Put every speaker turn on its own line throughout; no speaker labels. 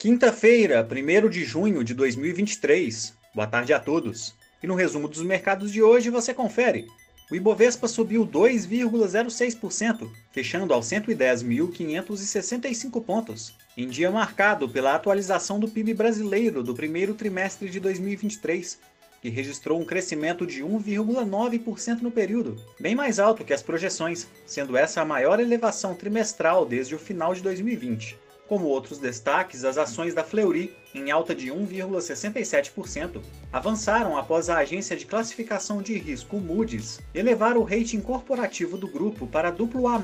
Quinta-feira, 1 de junho de 2023. Boa tarde a todos. E no resumo dos mercados de hoje você confere. O Ibovespa subiu 2,06%, fechando aos 110.565 pontos, em dia marcado pela atualização do PIB brasileiro do primeiro trimestre de 2023, que registrou um crescimento de 1,9% no período, bem mais alto que as projeções, sendo essa a maior elevação trimestral desde o final de 2020. Como outros destaques, as ações da Fleury, em alta de 1,67%, avançaram após a agência de classificação de risco Moody's elevar o rating corporativo do grupo para duplo A+,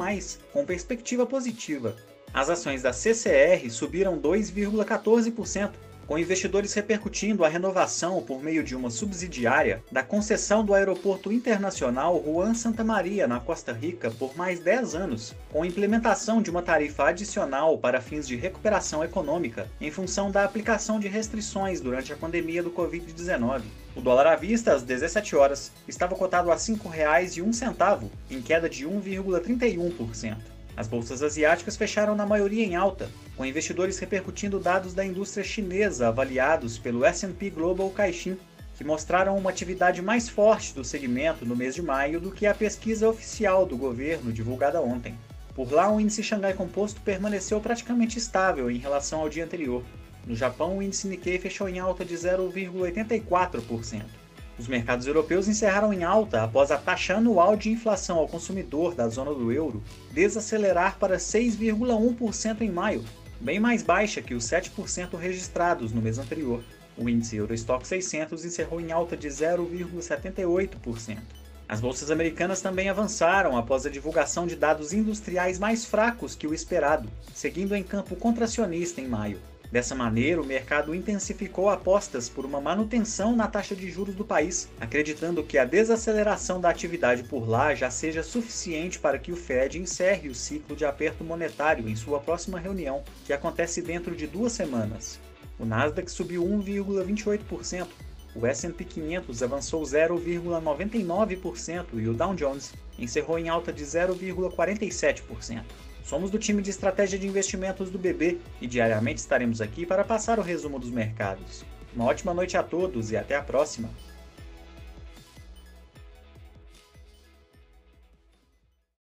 com perspectiva positiva. As ações da CCR subiram 2,14%, com investidores repercutindo a renovação por meio de uma subsidiária da concessão do Aeroporto Internacional Juan Santa Maria, na Costa Rica, por mais 10 anos, com implementação de uma tarifa adicional para fins de recuperação econômica, em função da aplicação de restrições durante a pandemia do Covid-19. O dólar à vista, às 17 horas, estava cotado a R$ 5,01, em queda de 1,31%. As bolsas asiáticas fecharam na maioria em alta, com investidores repercutindo dados da indústria chinesa avaliados pelo S&P Global Caixin, que mostraram uma atividade mais forte do segmento no mês de maio do que a pesquisa oficial do governo divulgada ontem. Por lá, o índice Xangai Composto permaneceu praticamente estável em relação ao dia anterior. No Japão, o índice Nikkei fechou em alta de 0,84%. Os mercados europeus encerraram em alta após a taxa anual de inflação ao consumidor da zona do euro desacelerar para 6,1% em maio, bem mais baixa que os 7% registrados no mês anterior. O índice Eurostock 600 encerrou em alta de 0,78%. As bolsas americanas também avançaram após a divulgação de dados industriais mais fracos que o esperado, seguindo em campo contracionista em maio. Dessa maneira, o mercado intensificou apostas por uma manutenção na taxa de juros do país, acreditando que a desaceleração da atividade por lá já seja suficiente para que o Fed encerre o ciclo de aperto monetário em sua próxima reunião, que acontece dentro de duas semanas. O Nasdaq subiu 1,28%, o S&P 500 avançou 0,99% e o Dow Jones encerrou em alta de 0,47%. Somos do time de estratégia de investimentos do BB e diariamente estaremos aqui para passar o resumo dos mercados. Uma ótima noite a todos e até a próxima!